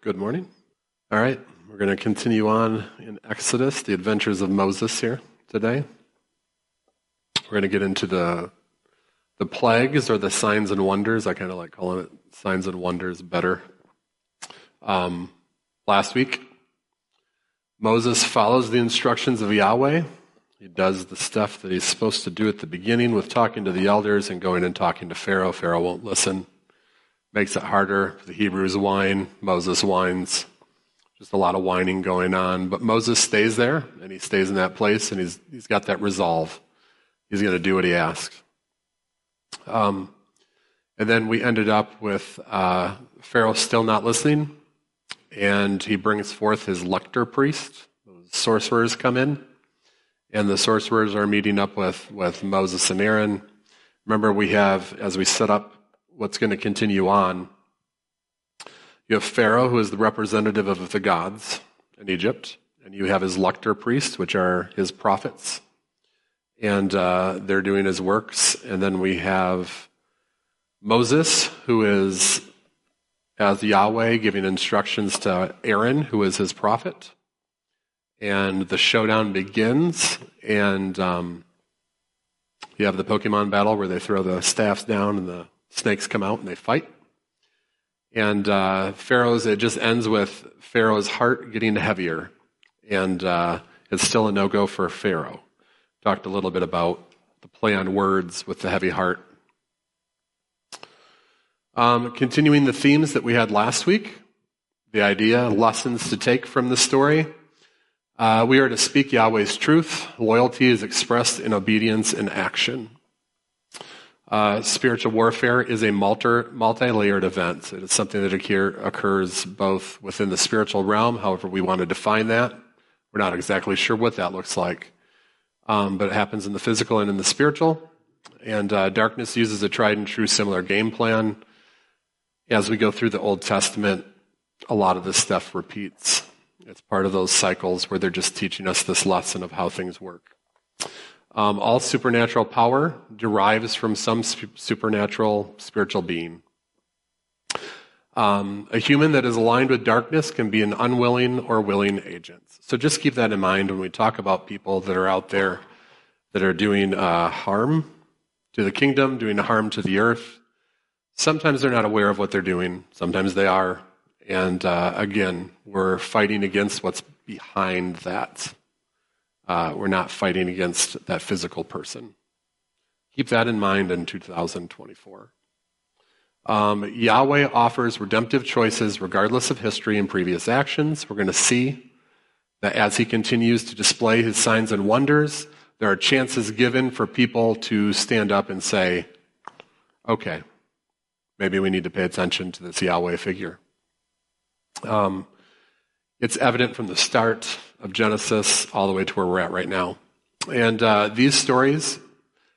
Good morning. All right, we're going to continue on in Exodus, the adventures of Moses here today. We're going to get into the the plagues or the signs and wonders. I kind of like calling it signs and wonders better. Um, last week, Moses follows the instructions of Yahweh. He does the stuff that he's supposed to do at the beginning with talking to the elders and going and talking to Pharaoh. Pharaoh won't listen makes it harder. The Hebrews whine, Moses whines. Just a lot of whining going on. But Moses stays there, and he stays in that place, and he's, he's got that resolve. He's going to do what he asks. Um, and then we ended up with uh, Pharaoh still not listening, and he brings forth his lector priest. Those sorcerers come in, and the sorcerers are meeting up with, with Moses and Aaron. Remember, we have, as we set up what's going to continue on. You have Pharaoh, who is the representative of the gods in Egypt, and you have his lector priests, which are his prophets, and uh, they're doing his works. And then we have Moses, who is as Yahweh giving instructions to Aaron, who is his prophet. And the showdown begins, and um, you have the Pokemon battle where they throw the staffs down and the snakes come out and they fight. And uh, Pharaoh's, it just ends with Pharaoh's heart getting heavier. And uh, it's still a no go for Pharaoh. Talked a little bit about the play on words with the heavy heart. Um, continuing the themes that we had last week, the idea, lessons to take from the story. Uh, we are to speak Yahweh's truth. Loyalty is expressed in obedience and action. Uh, spiritual warfare is a multi layered event. It is something that occur, occurs both within the spiritual realm, however, we want to define that. We're not exactly sure what that looks like, um, but it happens in the physical and in the spiritual. And uh, darkness uses a tried and true similar game plan. As we go through the Old Testament, a lot of this stuff repeats. It's part of those cycles where they're just teaching us this lesson of how things work. Um, all supernatural power derives from some supernatural spiritual being. Um, a human that is aligned with darkness can be an unwilling or willing agent. So just keep that in mind when we talk about people that are out there that are doing uh, harm to the kingdom, doing harm to the earth. Sometimes they're not aware of what they're doing, sometimes they are. And uh, again, we're fighting against what's behind that. Uh, we're not fighting against that physical person. Keep that in mind in 2024. Um, Yahweh offers redemptive choices regardless of history and previous actions. We're going to see that as he continues to display his signs and wonders, there are chances given for people to stand up and say, okay, maybe we need to pay attention to this Yahweh figure. Um, it's evident from the start of Genesis all the way to where we're at right now. And uh, these stories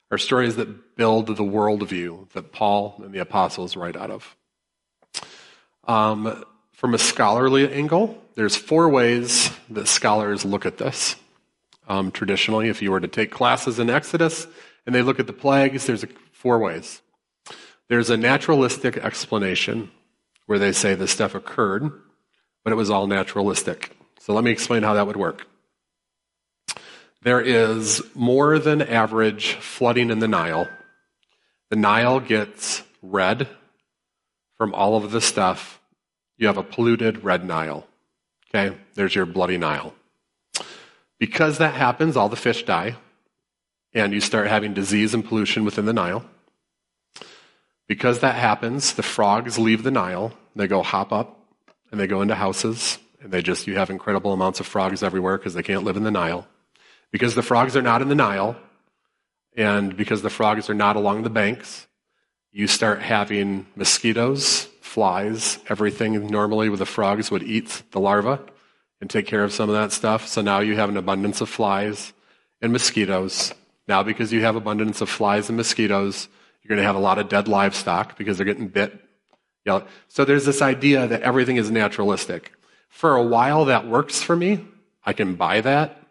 are stories that build the worldview that Paul and the apostles write out of. Um, from a scholarly angle, there's four ways that scholars look at this. Um, traditionally, if you were to take classes in Exodus and they look at the plagues, there's four ways. There's a naturalistic explanation where they say this stuff occurred, but it was all naturalistic. So let me explain how that would work. There is more than average flooding in the Nile. The Nile gets red from all of the stuff. You have a polluted red Nile. Okay, there's your bloody Nile. Because that happens, all the fish die, and you start having disease and pollution within the Nile. Because that happens, the frogs leave the Nile, they go hop up, and they go into houses, and they just, you have incredible amounts of frogs everywhere because they can't live in the Nile. Because the frogs are not in the Nile, and because the frogs are not along the banks, you start having mosquitoes, flies, everything normally where the frogs would eat the larva and take care of some of that stuff. So now you have an abundance of flies and mosquitoes. Now, because you have abundance of flies and mosquitoes, you're going to have a lot of dead livestock because they're getting bit. So there's this idea that everything is naturalistic. For a while, that works for me. I can buy that.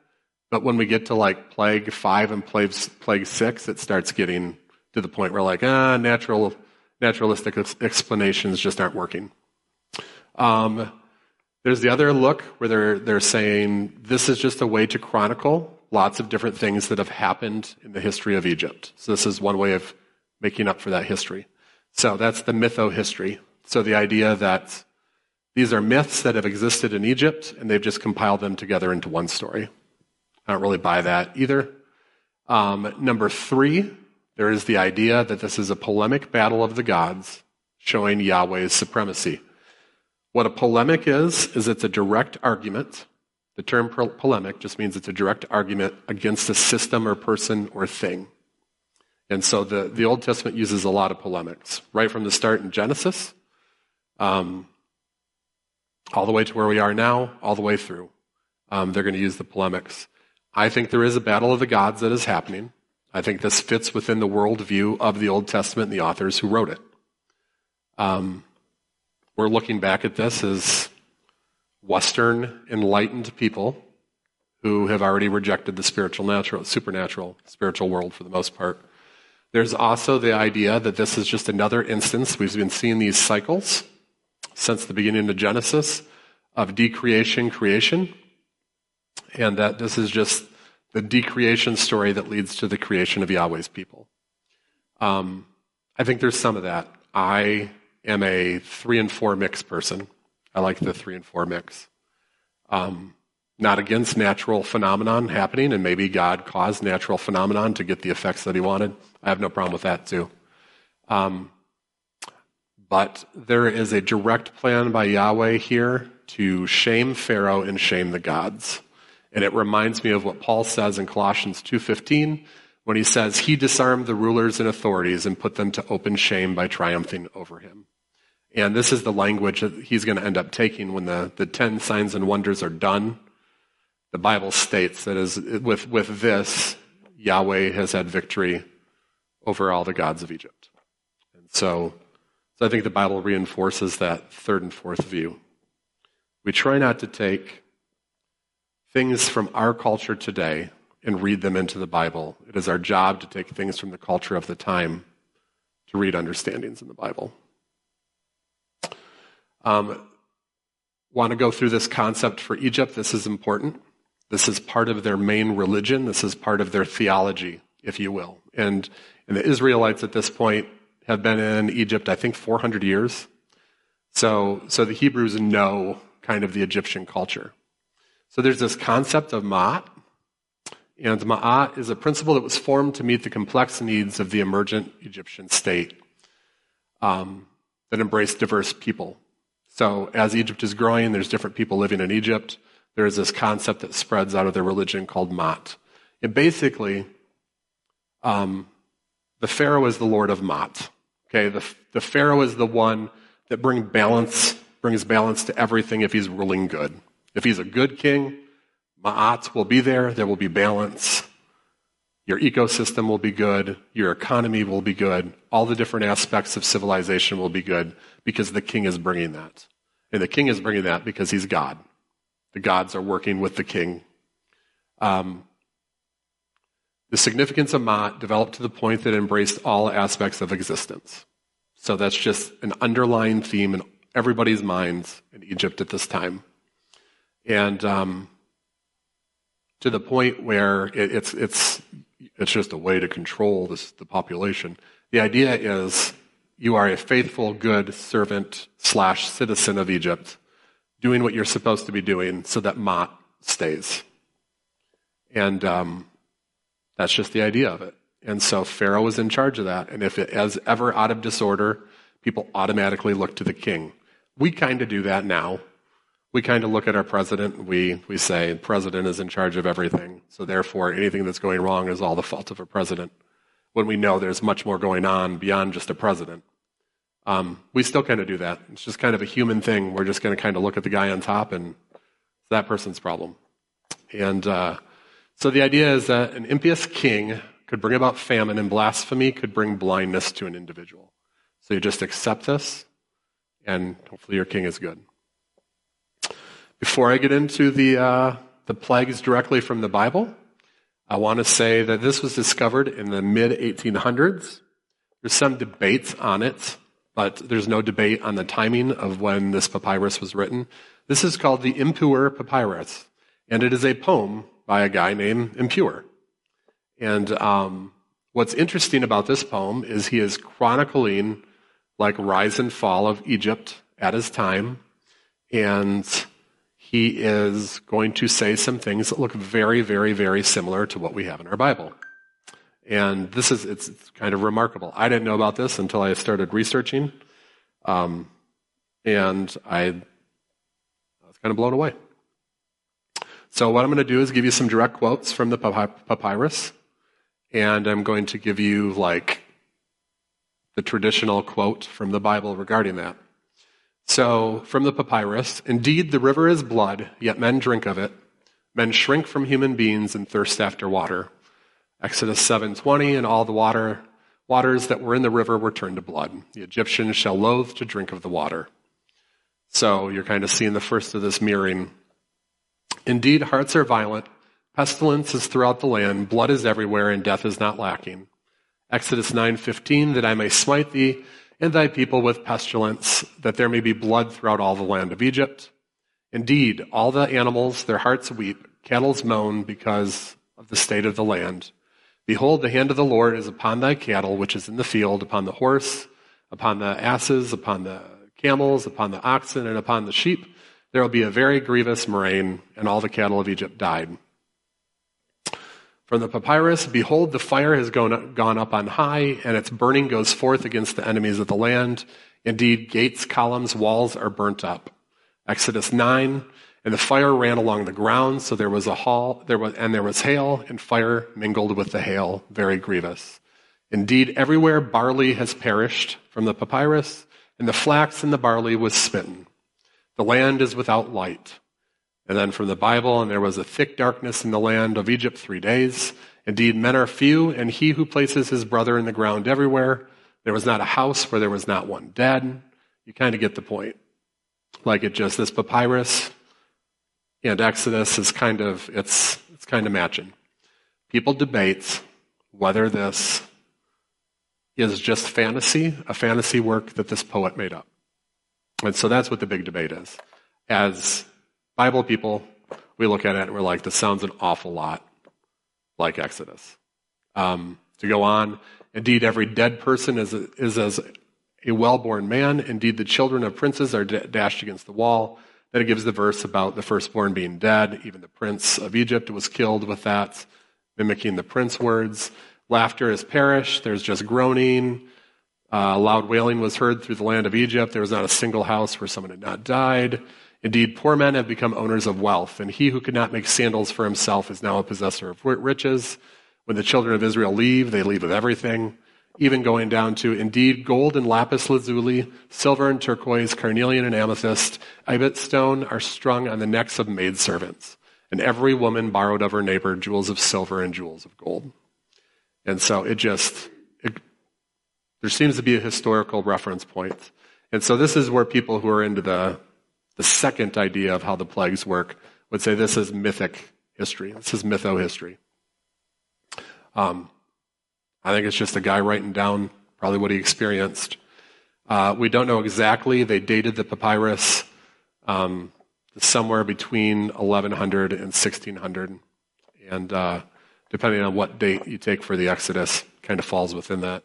But when we get to like plague five and plague, plague six, it starts getting to the point where like, ah, natural, naturalistic explanations just aren't working. Um, There's the other look where they're, they're saying this is just a way to chronicle lots of different things that have happened in the history of Egypt. So this is one way of making up for that history. So that's the mytho-history. So the idea that these are myths that have existed in Egypt and they've just compiled them together into one story. I don't really buy that either. Um, number three, there is the idea that this is a polemic battle of the gods showing Yahweh's supremacy. What a polemic is, is it's a direct argument. The term polemic just means it's a direct argument against a system or person or thing. And so the, the Old Testament uses a lot of polemics, right from the start in Genesis, um, all the way to where we are now, all the way through. Um, they're going to use the polemics. I think there is a battle of the gods that is happening. I think this fits within the worldview of the Old Testament and the authors who wrote it. Um, we're looking back at this as Western enlightened people who have already rejected the spiritual, natural, supernatural, spiritual world for the most part. There's also the idea that this is just another instance. We've been seeing these cycles since the beginning of Genesis of decreation, creation, and that this is just the decreation story that leads to the creation of Yahweh's people. Um, I think there's some of that. I am a three and four mix person. I like the three and four mix. Um, not against natural phenomenon happening, and maybe God caused natural phenomenon to get the effects that He wanted. I have no problem with that too. Um, but there is a direct plan by Yahweh here to shame Pharaoh and shame the gods. And it reminds me of what Paul says in Colossians 2:15 when he says he disarmed the rulers and authorities and put them to open shame by triumphing over him. And this is the language that he's going to end up taking when the, the 10 signs and wonders are done the Bible states that as, with, with this, Yahweh has had victory over all the gods of Egypt. And so, so I think the Bible reinforces that third and fourth view. We try not to take things from our culture today and read them into the Bible. It is our job to take things from the culture of the time to read understandings in the Bible. Um, want to go through this concept for Egypt? This is important. This is part of their main religion. This is part of their theology, if you will. And, and the Israelites at this point have been in Egypt, I think, 400 years. So, so the Hebrews know kind of the Egyptian culture. So there's this concept of ma'at. And ma'at is a principle that was formed to meet the complex needs of the emergent Egyptian state um, that embraced diverse people. So as Egypt is growing, there's different people living in Egypt there is this concept that spreads out of their religion called Ma'at. And basically, um, the Pharaoh is the Lord of Ma'at. Okay, the, the Pharaoh is the one that bring balance, brings balance to everything if he's ruling good. If he's a good king, Ma'at will be there, there will be balance. Your ecosystem will be good, your economy will be good, all the different aspects of civilization will be good because the king is bringing that. And the king is bringing that because he's God. The gods are working with the king. Um, the significance of Ma'at developed to the point that it embraced all aspects of existence. So that's just an underlying theme in everybody's minds in Egypt at this time. And um, to the point where it, it's, it's, it's just a way to control this, the population. The idea is you are a faithful, good servant slash citizen of Egypt doing what you're supposed to be doing so that Ma'at stays. And um, that's just the idea of it. And so Pharaoh was in charge of that. And if it is ever out of disorder, people automatically look to the king. We kind of do that now. We kind of look at our president. We, we say, the president is in charge of everything. So therefore, anything that's going wrong is all the fault of a president. When we know there's much more going on beyond just a president. Um, we still kind of do that. It's just kind of a human thing. We're just going to kind of look at the guy on top, and it's that person's problem. And uh, so the idea is that an impious king could bring about famine, and blasphemy could bring blindness to an individual. So you just accept this, and hopefully your king is good. Before I get into the, uh, the plagues directly from the Bible, I want to say that this was discovered in the mid 1800s. There's some debates on it but there's no debate on the timing of when this papyrus was written. This is called the Ipuwer Papyrus, and it is a poem by a guy named Ipuwer. And um, what's interesting about this poem is he is chronicling like rise and fall of Egypt at his time, and he is going to say some things that look very, very, very similar to what we have in our Bible. And this is, it's, it's kind of remarkable. I didn't know about this until I started researching. Um, and I, I was kind of blown away. So what I'm going to do is give you some direct quotes from the papyrus. And I'm going to give you like the traditional quote from the Bible regarding that. So, from the papyrus, indeed the river is blood, yet men drink of it. Men shrink from human beings and thirst after water. Exodus 7:20 and all the water waters that were in the river were turned to blood. The Egyptians shall loathe to drink of the water. So you're kind of seeing the first of this mirroring. Indeed, hearts are violent. Pestilence is throughout the land. Blood is everywhere, and death is not lacking. Exodus 9:15 that I may smite thee and thy people with pestilence, that there may be blood throughout all the land of Egypt. Indeed, all the animals, their hearts weep, cattle's moan because of the state of the land. Behold, the hand of the Lord is upon thy cattle, which is in the field, upon the horse, upon the asses, upon the camels, upon the oxen, and upon the sheep. There will be a very grievous murrain, and all the cattle of Egypt died. From the papyrus, behold, the fire has gone, gone up on high, and its burning goes forth against the enemies of the land. Indeed, gates, columns, walls are burnt up. Exodus 9, and the fire ran along the ground, so there was a hall, there was, and there was hail, and fire mingled with the hail, very grievous. Indeed, everywhere barley has perished from the papyrus, and the flax and the barley was smitten. The land is without light. And then from the Bible, and there was a thick darkness in the land of Egypt three days. Indeed, men are few, and he who places his brother in the ground everywhere. There was not a house where there was not one dead. You kind of get the point. Like it just, this papyrus and Exodus is kind of it's it's kind of matching. People debate whether this is just fantasy, a fantasy work that this poet made up. And so that's what the big debate is. As Bible people, we look at it and we're like, this sounds an awful lot like Exodus. Um, to go on, indeed, every dead person is, is as a well born man. Indeed, the children of princes are d- dashed against the wall. Then it gives the verse about the firstborn being dead. Even the prince of Egypt was killed with that, mimicking the prince words. Laughter has perished. There's just groaning. Uh, loud wailing was heard through the land of Egypt. There was not a single house where someone had not died. Indeed, poor men have become owners of wealth, and he who could not make sandals for himself is now a possessor of riches. When the children of Israel leave, they leave with everything even going down to indeed gold and lapis lazuli, silver and turquoise, carnelian and amethyst, ibit stone are strung on the necks of maidservants. And every woman borrowed of her neighbor jewels of silver and jewels of gold. And so it just, it, there seems to be a historical reference point. And so this is where people who are into the, the second idea of how the plagues work would say this is mythic history. This is mytho history. Um, I think it's just a guy writing down probably what he experienced. Uh, we don't know exactly. They dated the papyrus um, somewhere between 1100 and 1600. And uh, depending on what date you take for the Exodus, kind of falls within that.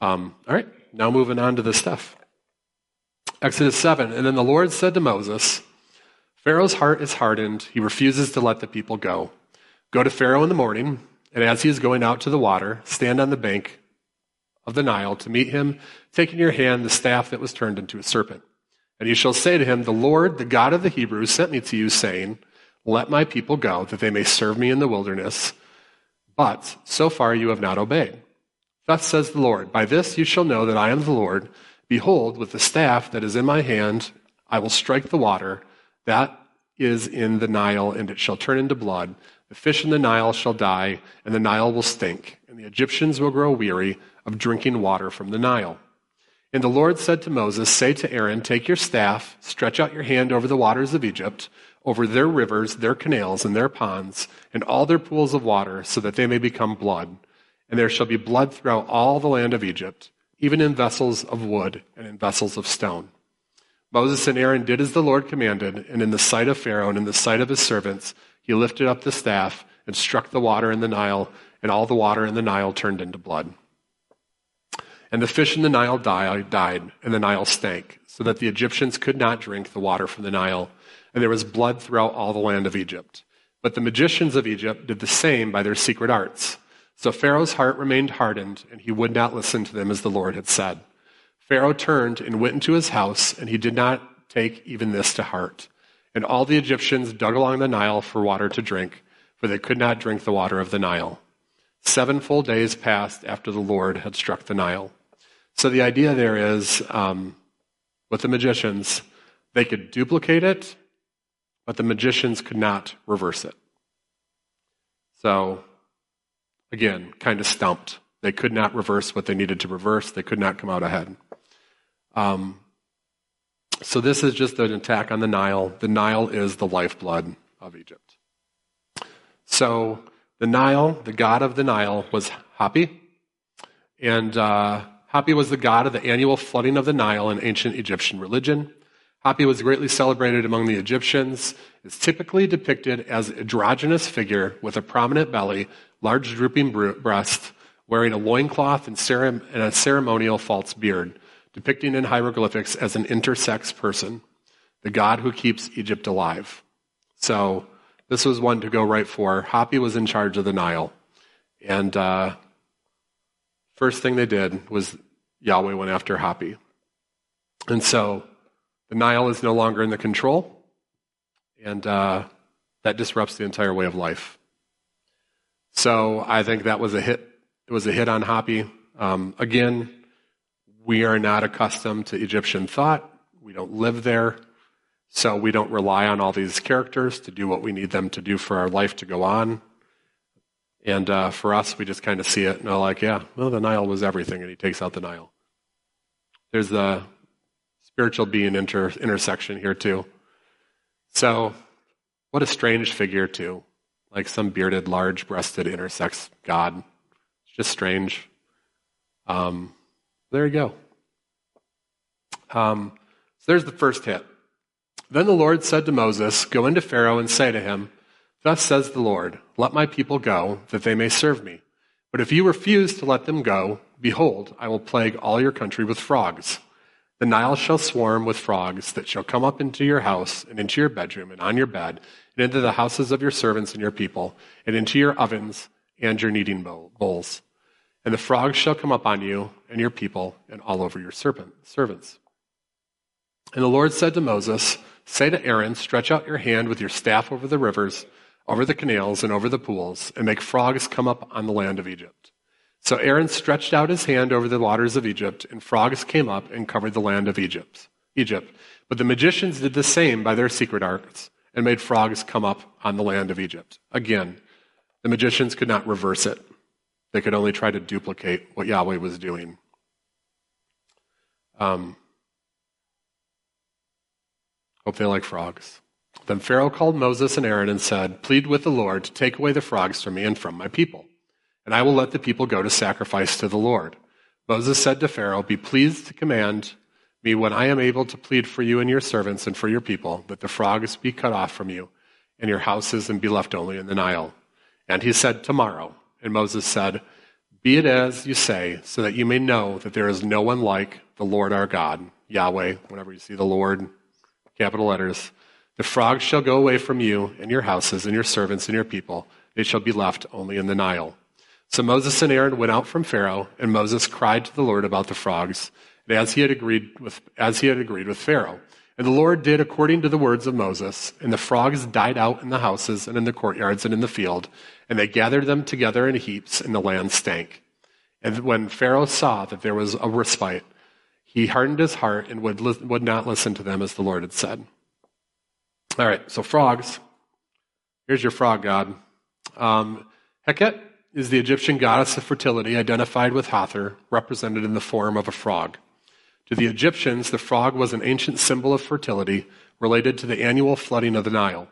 Um, all right, now moving on to the stuff. Exodus 7. And then the Lord said to Moses, Pharaoh's heart is hardened. He refuses to let the people go. Go to Pharaoh in the morning and as he is going out to the water, stand on the bank of the Nile to meet him, take in your hand the staff that was turned into a serpent. And you shall say to him, The Lord, the God of the Hebrews, sent me to you, saying, Let my people go, that they may serve me in the wilderness. But so far you have not obeyed. Thus says the Lord, By this you shall know that I am the Lord. Behold, with the staff that is in my hand, I will strike the water that is in the Nile, and it shall turn into blood the fish in the Nile shall die, and the Nile will stink, and the Egyptians will grow weary of drinking water from the Nile. And the Lord said to Moses, Say to Aaron, Take your staff, stretch out your hand over the waters of Egypt, over their rivers, their canals, and their ponds, and all their pools of water, so that they may become blood. And there shall be blood throughout all the land of Egypt. even in vessels of wood and in vessels of stone. Moses and Aaron did as the Lord commanded, and in the sight of Pharaoh and in the sight of his servants, he lifted up the staff and struck the water in the Nile, and all the water in the Nile turned into blood. And the fish in the Nile died, and the Nile stank, so that the Egyptians could not drink the water from the Nile, and there was blood throughout all the land of Egypt. But the magicians of Egypt did the same by their secret arts. So Pharaoh's heart remained hardened, and he would not listen to them as the Lord had said. Pharaoh turned and went into his house, and he did not take even this to heart. And all the Egyptians dug along the Nile for water to drink, for they could not drink the water of the Nile. Seven full days passed after the Lord had struck the Nile. So the idea there is um, with the magicians, they could duplicate it, but the magicians could not reverse it. So, again, kind of stumped. They could not reverse what they needed to reverse, they could not come out ahead. Um, so, this is just an attack on the Nile. The Nile is the lifeblood of Egypt. So, the Nile, the god of the Nile, was Hapi. And uh, Hapi was the god of the annual flooding of the Nile in ancient Egyptian religion. Hapi was greatly celebrated among the Egyptians. It's typically depicted as an androgynous figure with a prominent belly, large drooping breast, wearing a loincloth and, and a ceremonial false beard, depicting in hieroglyphics as an intersex person, the god who keeps Egypt alive. So, this was one to go right for. Hapi was in charge of the Nile. And uh, first thing they did was Yahweh went after Hapi. And so the Nile is no longer in the control, and uh, that disrupts the entire way of life. So I think that was a hit. It was a hit on Hapi. Um, again, we are not accustomed to Egyptian thought. We don't live there. So we don't rely on all these characters to do what we need them to do for our life to go on. And uh, for us, we just kind of see it and are like, yeah, well, the Nile was everything, and he takes out the Nile. There's the spiritual being inter- intersection here, too. So, what a strange figure, too. Like some bearded, large breasted intersex God. It's just strange. Um, there you go. Um, so there's the first hit. Then the Lord said to Moses, Go into Pharaoh and say to him, Thus says the Lord, Let my people go, that they may serve me. But if you refuse to let them go, behold, I will plague all your country with frogs. The Nile shall swarm with frogs that shall come up into your house and into your bedroom and on your bed and into the houses of your servants and your people and into your ovens and your kneading bowls. And the frogs shall come up on you and your people and all over your serpent, servants. And the Lord said to Moses, Say to Aaron, Stretch out your hand with your staff over the rivers, over the canals, and over the pools, and make frogs come up on the land of Egypt. So Aaron stretched out his hand over the waters of Egypt, and frogs came up and covered the land of Egypt. Egypt. But the magicians did the same by their secret arts and made frogs come up on the land of Egypt. Again, the magicians could not reverse it. They could only try to duplicate what Yahweh was doing. Um, Hope they like frogs. Then Pharaoh called Moses and Aaron and said, Plead with the Lord to take away the frogs from me and from my people, and I will let the people go to sacrifice to the Lord. Moses said to Pharaoh, Be pleased to command me when I am able to plead for you and your servants and for your people, that the frogs be cut off from you and your houses and be left only in the Nile. And he said, Tomorrow. And Moses said, Be it as you say, so that you may know that there is no one like the Lord our God, Yahweh. Whenever you see the Lord, capital letters. The frogs shall go away from you and your houses and your servants and your people. They shall be left only in the Nile. So Moses and Aaron went out from Pharaoh, and Moses cried to the Lord about the frogs, and as he had agreed with, as he had agreed with Pharaoh. And the Lord did according to the words of Moses, and the frogs died out in the houses and in the courtyards and in the field, and they gathered them together in heaps, and the land stank. And when Pharaoh saw that there was a respite, he hardened his heart and would, li- would not listen to them as the Lord had said. All right, so frogs. Here's your frog god. Um, Heket is the Egyptian goddess of fertility, identified with Hathor, represented in the form of a frog. To the Egyptians, the frog was an ancient symbol of fertility related to the annual flooding of the Nile.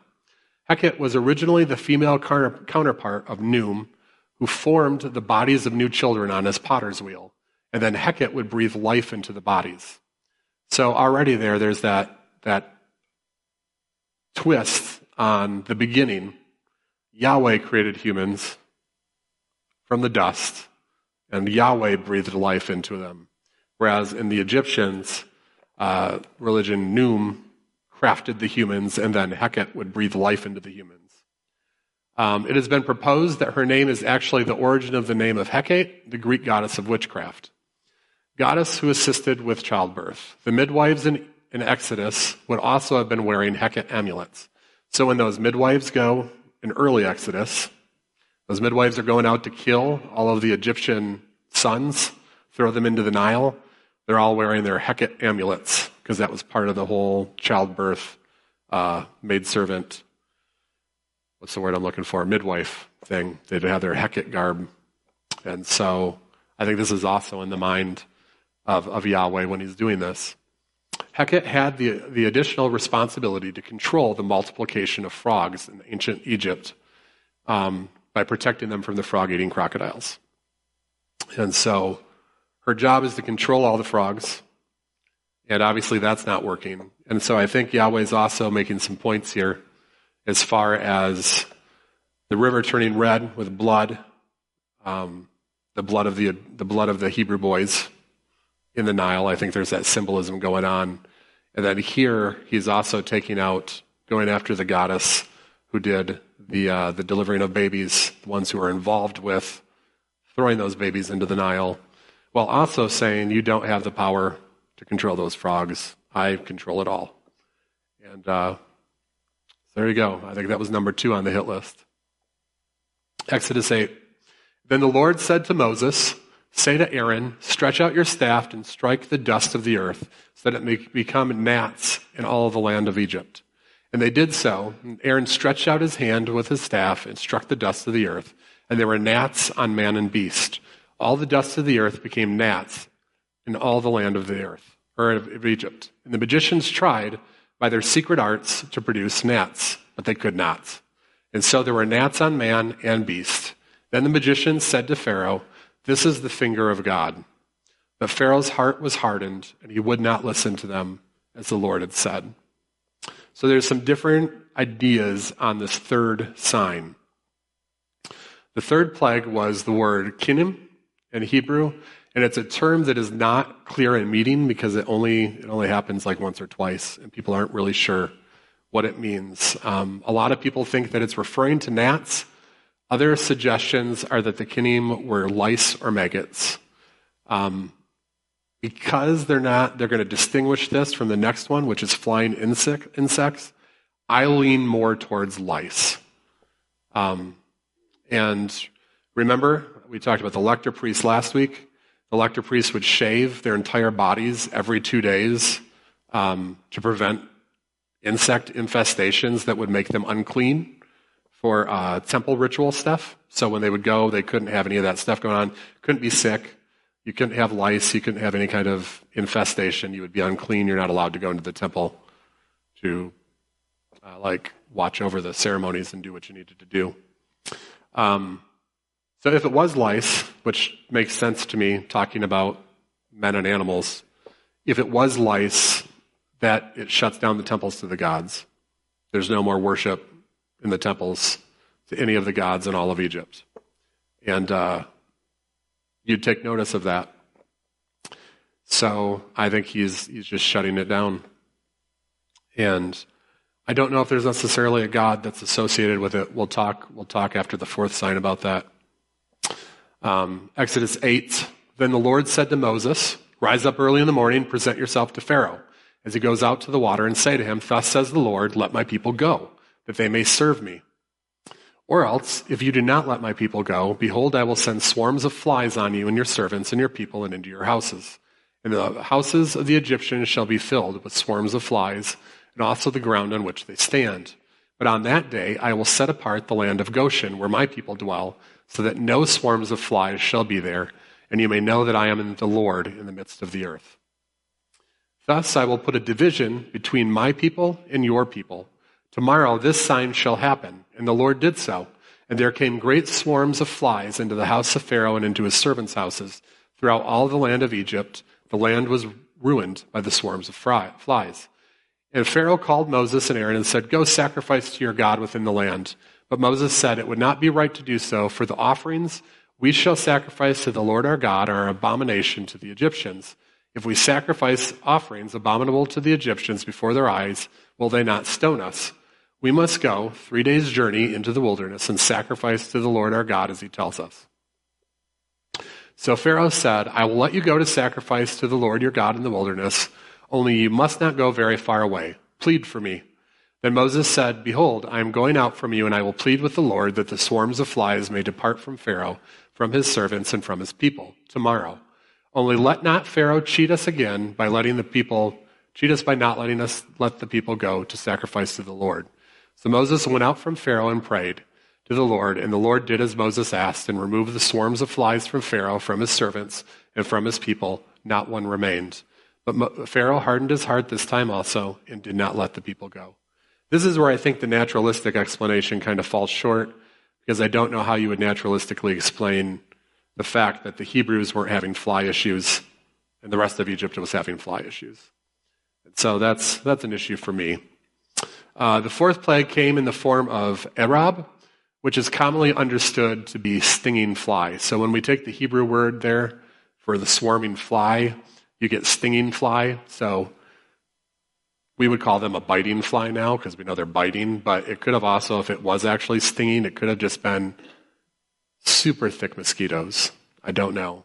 Heket was originally the female counterpart of Khnum, who formed the bodies of new children on his potter's wheel and then Heket would breathe life into the bodies. So already there, there's that, that twist on the beginning. Yahweh created humans from the dust, and Yahweh breathed life into them. Whereas in the Egyptians, uh, religion, Khnum crafted the humans, and then Heket would breathe life into the humans. Um, it has been proposed that her name is actually the origin of the name of Hecate, the Greek goddess of witchcraft. Goddess who assisted with childbirth. The midwives in, in Exodus would also have been wearing Hecate amulets. So when those midwives go in early Exodus, those midwives are going out to kill all of the Egyptian sons, throw them into the Nile. They're all wearing their Hecate amulets because that was part of the whole childbirth, uh, maidservant, what's the word I'm looking for, midwife thing. They'd have their Hecate garb. And so I think this is also in the mind of, of Yahweh when he's doing this. Hecate had the, the additional responsibility to control the multiplication of frogs in ancient Egypt um, by protecting them from the frog eating crocodiles. And so her job is to control all the frogs. And obviously that's not working. And so I think Yahweh is also making some points here as far as the river turning red with blood, um, the blood of the, the blood of the Hebrew boys in the Nile. I think there's that symbolism going on. And then here, he's also taking out, going after the goddess who did the, uh, the delivering of babies, the ones who were involved with throwing those babies into the Nile, while also saying, You don't have the power to control those frogs. I control it all. And uh, there you go. I think that was number two on the hit list. Exodus 8. Then the Lord said to Moses, Say to Aaron, Stretch out your staff and strike the dust of the earth, so that it may become gnats in all the land of Egypt. And they did so. And Aaron stretched out his hand with his staff and struck the dust of the earth, and there were gnats on man and beast. All the dust of the earth became gnats in all the land of the earth, or of Egypt. And the magicians tried by their secret arts to produce gnats, but they could not. And so there were gnats on man and beast. Then the magicians said to Pharaoh, This is the finger of God. But Pharaoh's heart was hardened, and he would not listen to them, as the Lord had said. So there's some different ideas on this third sign. The third plague was the word kinim in Hebrew, and it's a term that is not clear in meaning because it only it only happens like once or twice, and people aren't really sure what it means. Um, a lot of people think that it's referring to gnats. Other suggestions are that the kinim were lice or maggots. Um, because they're not, they're going to distinguish this from the next one, which is flying insect, insects. I lean more towards lice. Um, and remember, we talked about the lector priest last week. The lector priests would shave their entire bodies every two days um, to prevent insect infestations that would make them unclean for uh, temple ritual stuff. So when they would go, they couldn't have any of that stuff going on, couldn't be sick. You couldn't have lice. You couldn't have any kind of infestation. You would be unclean. You're not allowed to go into the temple to, uh, like, watch over the ceremonies and do what you needed to do. Um, so if it was lice, which makes sense to me talking about men and animals, if it was lice, that it shuts down the temples to the gods. There's no more worship in the temples to any of the gods in all of Egypt. And uh, you'd take notice of that. So I think he's, he's just shutting it down. And I don't know if there's necessarily a God that's associated with it. We'll talk, we'll talk after the fourth sign about that. Um, Exodus 8. Then the Lord said to Moses, Rise up early in the morning, present yourself to Pharaoh as he goes out to the water, and say to him, Thus says the Lord, let my people go, that they may serve me. Or else, if you do not let my people go, behold, I will send swarms of flies on you and your servants and your people and into your houses. And the houses of the Egyptians shall be filled with swarms of flies, and also the ground on which they stand. But on that day I will set apart the land of Goshen, where my people dwell, so that no swarms of flies shall be there, and you may know that I am the Lord in the midst of the earth. Thus I will put a division between my people and your people. Tomorrow this sign shall happen. And the Lord did so. And there came great swarms of flies into the house of Pharaoh and into his servants' houses, throughout all the land of Egypt, the land was ruined by the swarms of flies. And Pharaoh called Moses and Aaron and said, Go sacrifice to your God within the land. But Moses said, It would not be right to do so, for the offerings we shall sacrifice to the Lord our God are abomination to the Egyptians. If we sacrifice offerings abominable to the Egyptians before their eyes, will they not stone us? We must go three days' journey into the wilderness and sacrifice to the Lord our God as he tells us. So Pharaoh said, I will let you go to sacrifice to the Lord your God in the wilderness, only you must not go very far away. Plead for me. Then Moses said, Behold, I am going out from you, and I will plead with the Lord that the swarms of flies may depart from Pharaoh, from his servants, and from his people tomorrow. Only let not Pharaoh cheat us again by letting the people cheat us by not letting us let the people go to sacrifice to the Lord. So Moses went out from Pharaoh and prayed to the Lord, and the Lord did as Moses asked and removed the swarms of flies from Pharaoh, from his servants, and from his people. Not one remained. But Pharaoh hardened his heart this time also and did not let the people go. This is where I think the naturalistic explanation kind of falls short because I don't know how you would naturalistically explain the fact that the Hebrews weren't having fly issues and the rest of Egypt was having fly issues. And so that's, that's an issue for me. Uh, the fourth plague came in the form of Arab, which is commonly understood to be stinging fly. So when we take the Hebrew word there for the swarming fly, you get stinging fly. So we would call them a biting fly now because we know they're biting, but it could have also, if it was actually stinging, it could have just been super thick mosquitoes. I don't know.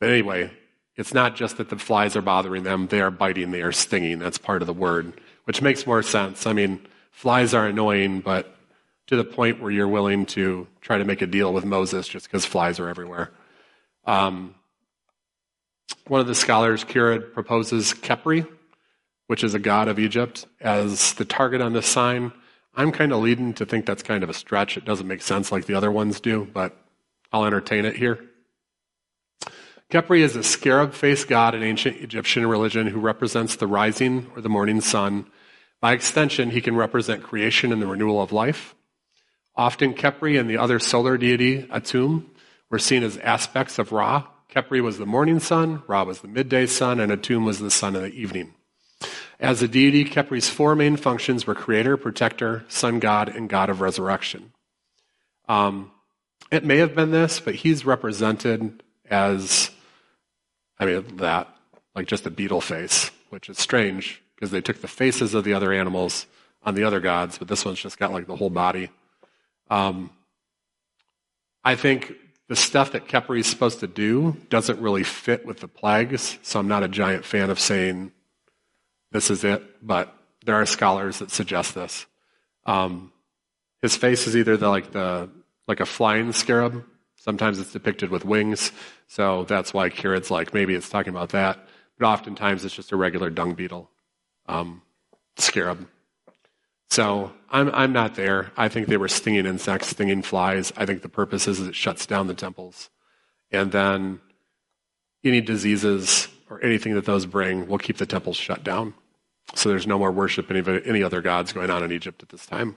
But anyway, it's not just that the flies are bothering them, they are biting, they are stinging. That's part of the word, which makes more sense. I mean, flies are annoying, but to the point where you're willing to try to make a deal with Moses just because flies are everywhere. Um, one of the scholars, Currid, proposes Khepri, which is a god of Egypt, as the target on this sign. I'm kind of leading to think that's kind of a stretch. It doesn't make sense like the other ones do, but I'll entertain it here. Khepri is a scarab faced god in ancient Egyptian religion who represents the rising or the morning sun. By extension, he can represent creation and the renewal of life. Often, Khepri and the other solar deity, Atum, were seen as aspects of Ra. Khepri was the morning sun, Ra was the midday sun, and Atum was the sun of the evening. As a deity, Khepri's four main functions were creator, protector, sun god, and god of resurrection. Um, it may have been this, but he's represented as, I mean, that, like just a beetle face, which is strange because they took the faces of the other animals on the other gods, but this one's just got like the whole body. Um, I think the stuff that Khepri is supposed to do doesn't really fit with the plagues, so I'm not a giant fan of saying this is it, but there are scholars that suggest this. Um, his face is either the, like the like a flying scarab. Sometimes it's depicted with wings, so that's why Currid's like maybe it's talking about that. But oftentimes it's just a regular dung beetle um, scarab. So I'm I'm not there. I think they were stinging insects, stinging flies. I think the purpose is that it shuts down the temples, and then any diseases or anything that those bring will keep the temples shut down. So there's no more worship any, any other gods going on in Egypt at this time.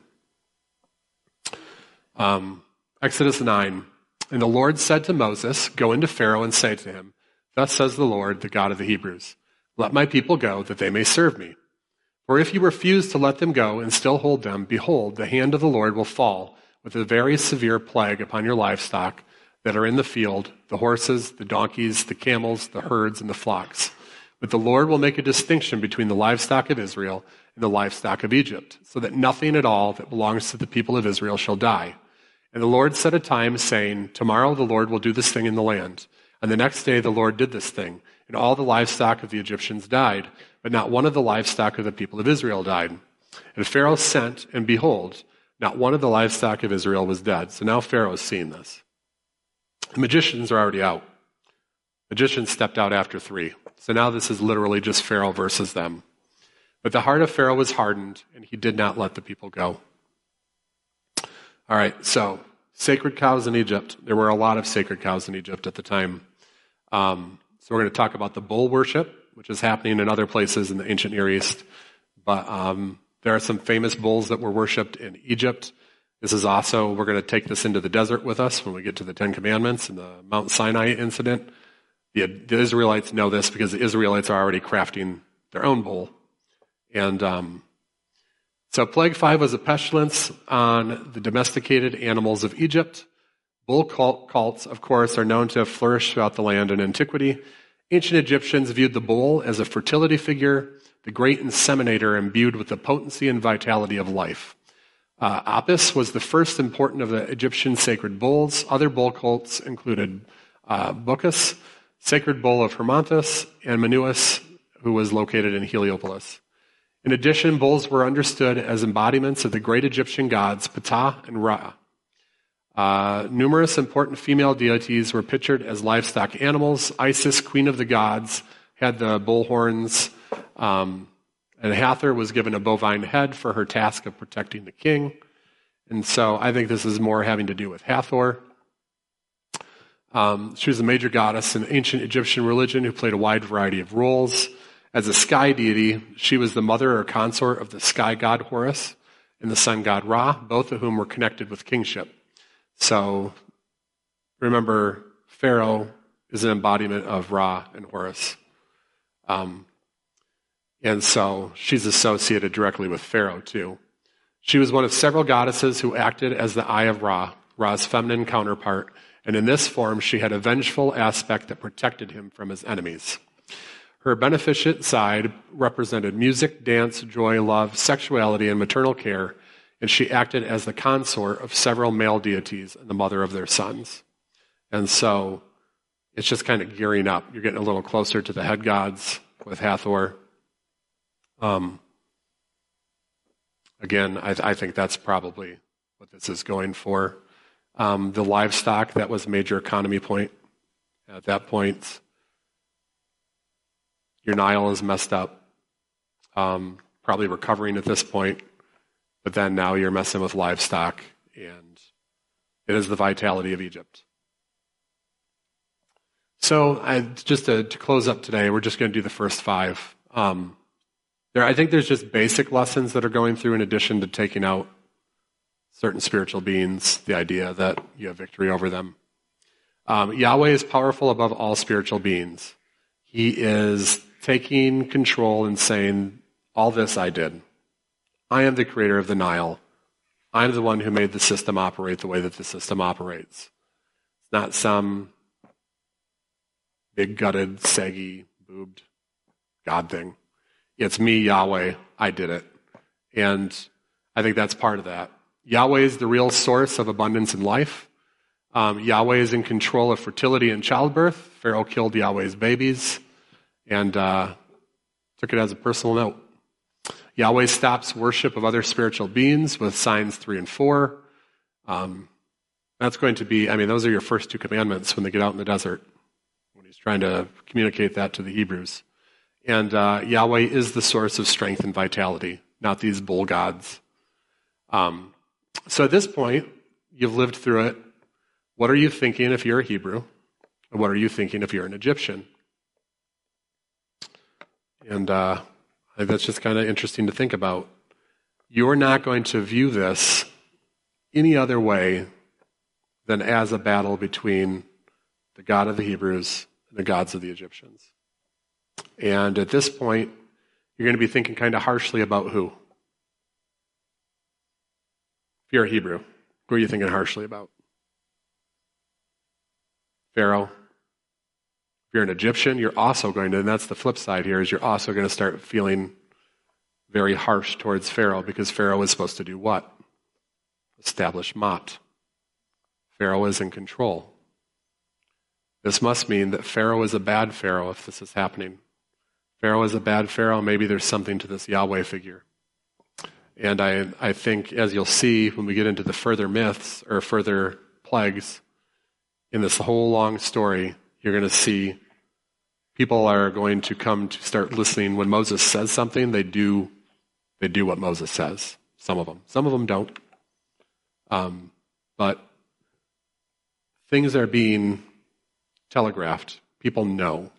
Um, Exodus 9. And the Lord said to Moses, Go into Pharaoh and say to him, Thus says the Lord, the God of the Hebrews, Let my people go, that they may serve me. For if you refuse to let them go and still hold them, behold, the hand of the Lord will fall with a very severe plague upon your livestock that are in the field the horses, the donkeys, the camels, the herds, and the flocks. But the Lord will make a distinction between the livestock of Israel and the livestock of Egypt, so that nothing at all that belongs to the people of Israel shall die. And the Lord set a time, saying, Tomorrow the Lord will do this thing in the land. And the next day the Lord did this thing, and all the livestock of the Egyptians died, but not one of the livestock of the people of Israel died. And Pharaoh sent, and behold, not one of the livestock of Israel was dead. So now Pharaoh is seeing this. The magicians are already out. Magicians stepped out after three. So now this is literally just Pharaoh versus them. But the heart of Pharaoh was hardened, and he did not let the people go. All right, so sacred cows in Egypt. There were a lot of sacred cows in Egypt at the time. Um, so we're going to talk about the bull worship, which is happening in other places in the ancient Near East. But um, there are some famous bulls that were worshipped in Egypt. This is also, we're going to take this into the desert with us when we get to the Ten Commandments and the Mount Sinai incident. The, the Israelites know this because the Israelites are already crafting their own bull. And um, so, plague five was a pestilence on the domesticated animals of Egypt. Bull cults, of course, are known to have flourished throughout the land in antiquity. Ancient Egyptians viewed the bull as a fertility figure, the great inseminator imbued with the potency and vitality of life. Uh, Apis was the first important of the Egyptian sacred bulls. Other bull cults included uh, sacred bull of Hermonthis, and Mnevis, who was located in Heliopolis. In addition, bulls were understood as embodiments of the great Egyptian gods Ptah and Ra. Uh, numerous important female deities were pictured as livestock animals. Isis, queen of the gods, had the bull horns, um, and Hathor was given a bovine head for her task of protecting the king. And so I think this is more having to do with Hathor. Um, she was a major goddess in ancient Egyptian religion who played a wide variety of roles. As a sky deity, she was the mother or consort of the sky god Horus and the sun god Ra, both of whom were connected with kingship. So remember, Pharaoh is an embodiment of Ra and Horus. Um, and so she's associated directly with Pharaoh, too. She was one of several goddesses who acted as the eye of Ra, Ra's feminine counterpart, and in this form she had a vengeful aspect that protected him from his enemies. Her beneficent side represented music, dance, joy, love, sexuality, and maternal care, and she acted as the consort of several male deities and the mother of their sons. And so it's just kind of gearing up. You're getting a little closer to the head gods with Hathor. Um, again, I, I, think that's probably what this is going for. Um, the livestock, that was a major economy point. At that point, your Nile is messed up. Um, probably recovering at this point, but then now you're messing with livestock, and it is the vitality of Egypt. So, I, just to, to, close up today, we're just going to do the first five. Um, there, I think there's just basic lessons that are going through in addition to taking out certain spiritual beings, the idea that you have victory over them. Um, Yahweh is powerful above all spiritual beings. He is taking control and saying, All this I did. I am the creator of the Nile. I'm the one who made the system operate the way that the system operates. It's not some big gutted, saggy, boobed God thing. It's me, Yahweh. I did it. And I think that's part of that. Yahweh is the real source of abundance in life. Um, Yahweh is in control of fertility and childbirth. Pharaoh killed Yahweh's babies and uh, took it as a personal note. Yahweh stops worship of other spiritual beings with signs three and four. Um, that's going to be, I mean, those are your first two commandments when they get out in the desert, when he's trying to communicate that to the Hebrews. And uh, Yahweh is the source of strength and vitality, not these bull gods. Um, so at this point, you've lived through it. What are you thinking if you're a Hebrew? And what are you thinking if you're an Egyptian? And uh, that's just kind of interesting to think about. You're not going to view this any other way than as a battle between the God of the Hebrews and the gods of the Egyptians. And at this point, you're going to be thinking kind of harshly about who? If you're a Hebrew, who are you thinking harshly about? Pharaoh, if you're an Egyptian, you're also going to, and that's the flip side here, is you're also going to start feeling very harsh towards Pharaoh because Pharaoh is supposed to do what? Establish Maat. Pharaoh is in control. This must mean that Pharaoh is a bad Pharaoh if this is happening. Pharaoh is a bad Pharaoh. Maybe there's something to this Yahweh figure. And I, I think, as you'll see when we get into the further myths or further plagues in this whole long story, you're going to see people are going to come to start listening. When Moses says something, they do, they do what Moses says. Some of them. Some of them don't. Um, but things are being telegraphed. People know.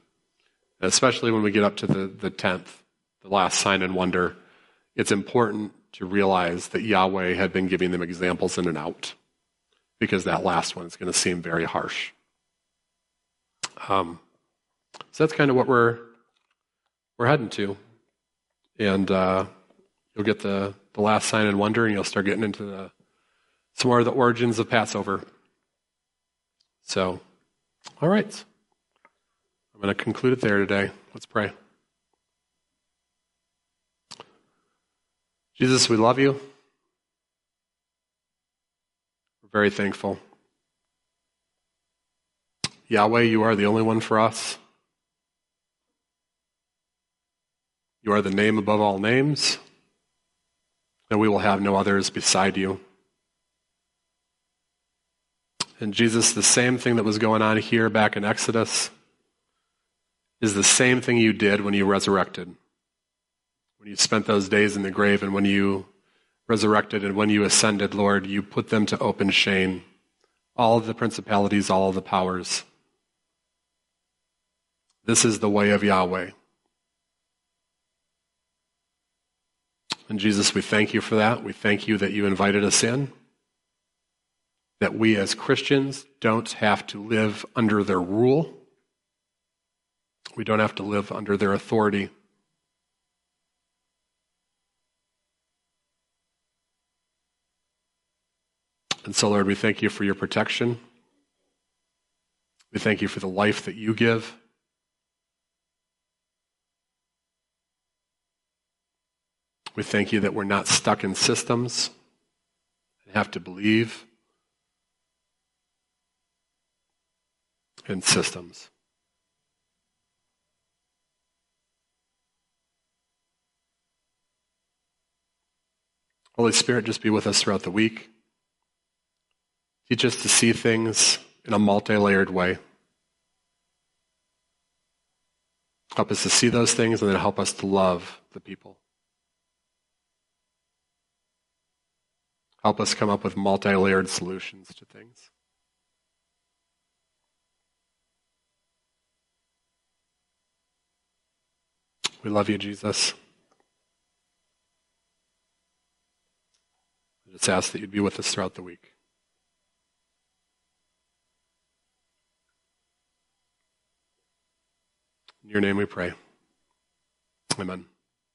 especially when we get up to the, the 10th, the last sign and wonder, it's important to realize that Yahweh had been giving them examples in and out because that last one is going to seem very harsh. Um, So that's kind of what we're we're heading to, and uh, you'll get the the last sign and wonder, and you'll start getting into the some more of the origins of Passover. So, all right, I'm going to conclude it there today. Let's pray. Jesus, we love you. We're very thankful. Yahweh, you are the only one for us. You are the name above all names, and we will have no others beside you. And Jesus, the same thing that was going on here back in Exodus is the same thing you did when you resurrected. When you spent those days in the grave and when you resurrected and when you ascended, Lord, you put them to open shame. All of the principalities, all of the powers. This is the way of Yahweh. And Jesus, we thank you for that. We thank you that you invited us in, that we as Christians don't have to live under their rule, we don't have to live under their authority. And so, Lord, we thank you for your protection. We thank you for the life that you give. We thank you that we're not stuck in systems and have to believe in systems. Holy Spirit, just be with us throughout the week. Teach us to see things in a multi layered way. Help us to see those things and then help us to love the people. Help us come up with multi layered solutions to things. We love you, Jesus. I just ask that you'd be with us throughout the week. In your name we pray. Amen.